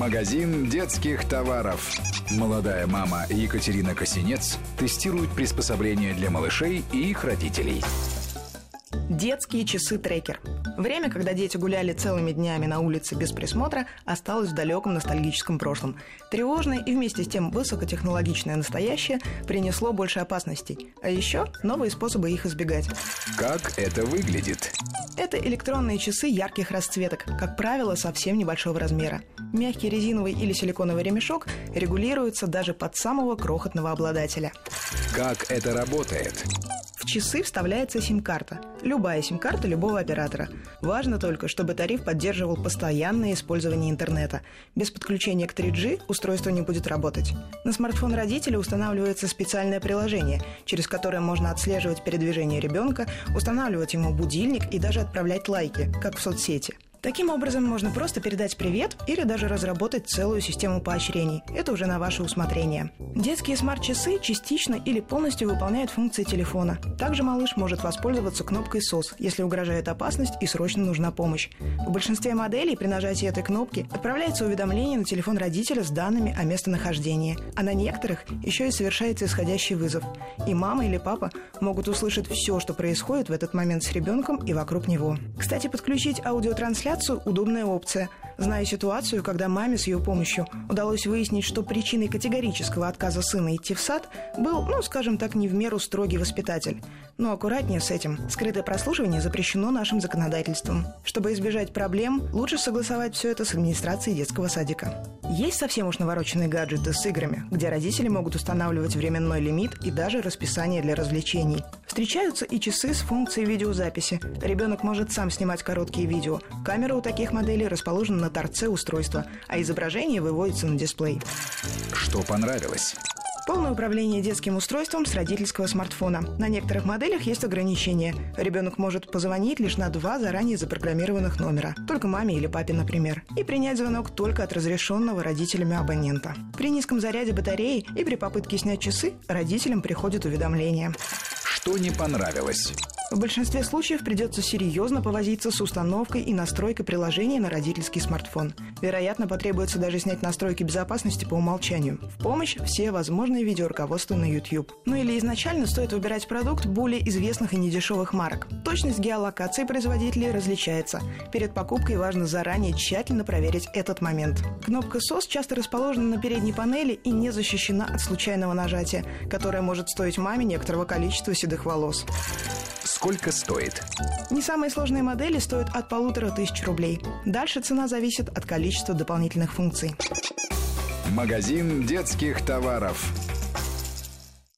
Магазин детских товаров. Молодая мама Екатерина Косинец тестирует приспособления для малышей и их родителей. Детские часы-трекер. Время, когда дети гуляли целыми днями на улице без присмотра, осталось в далеком ностальгическом прошлом. Тревожное и вместе с тем высокотехнологичное настоящее принесло больше опасностей. А еще новые способы их избегать. Как это выглядит? Это электронные часы ярких расцветок, как правило, совсем небольшого размера. Мягкий резиновый или силиконовый ремешок регулируется даже под самого крохотного обладателя. Как это работает? Часы вставляется сим-карта. Любая сим-карта любого оператора. Важно только, чтобы тариф поддерживал постоянное использование интернета. Без подключения к 3G устройство не будет работать. На смартфон родителя устанавливается специальное приложение, через которое можно отслеживать передвижение ребенка, устанавливать ему будильник и даже отправлять лайки, как в соцсети. Таким образом, можно просто передать привет или даже разработать целую систему поощрений. Это уже на ваше усмотрение. Детские смарт-часы частично или полностью выполняют функции телефона. Также малыш может воспользоваться кнопкой SOS, если угрожает опасность и срочно нужна помощь. В большинстве моделей при нажатии этой кнопки отправляется уведомление на телефон родителя с данными о местонахождении, а на некоторых еще и совершается исходящий вызов. И мама или папа могут услышать все, что происходит в этот момент с ребенком и вокруг него. Кстати, подключить аудиотрансляцию трансляцию – удобная опция. Зная ситуацию, когда маме с ее помощью удалось выяснить, что причиной категорического отказа сына идти в сад был, ну, скажем так, не в меру строгий воспитатель. Но аккуратнее с этим. Скрытое прослушивание запрещено нашим законодательством. Чтобы избежать проблем, лучше согласовать все это с администрацией детского садика. Есть совсем уж навороченные гаджеты с играми, где родители могут устанавливать временной лимит и даже расписание для развлечений. Встречаются и часы с функцией видеозаписи. Ребенок может сам снимать короткие видео. Камера у таких моделей расположена на торце устройства, а изображение выводится на дисплей. Что понравилось? Полное управление детским устройством с родительского смартфона. На некоторых моделях есть ограничения. Ребенок может позвонить лишь на два заранее запрограммированных номера. Только маме или папе, например. И принять звонок только от разрешенного родителями абонента. При низком заряде батареи и при попытке снять часы родителям приходит уведомление. Что не понравилось? В большинстве случаев придется серьезно повозиться с установкой и настройкой приложения на родительский смартфон. Вероятно, потребуется даже снять настройки безопасности по умолчанию. В помощь все возможные видеоруководства на YouTube. Ну или изначально стоит выбирать продукт более известных и недешевых марок. Точность геолокации производителей различается. Перед покупкой важно заранее тщательно проверить этот момент. Кнопка SOS часто расположена на передней панели и не защищена от случайного нажатия, которое может стоить маме некоторого количества седых волос. Сколько стоит? Не самые сложные модели стоят от полутора тысяч рублей. Дальше цена зависит от количества дополнительных функций. Магазин детских товаров.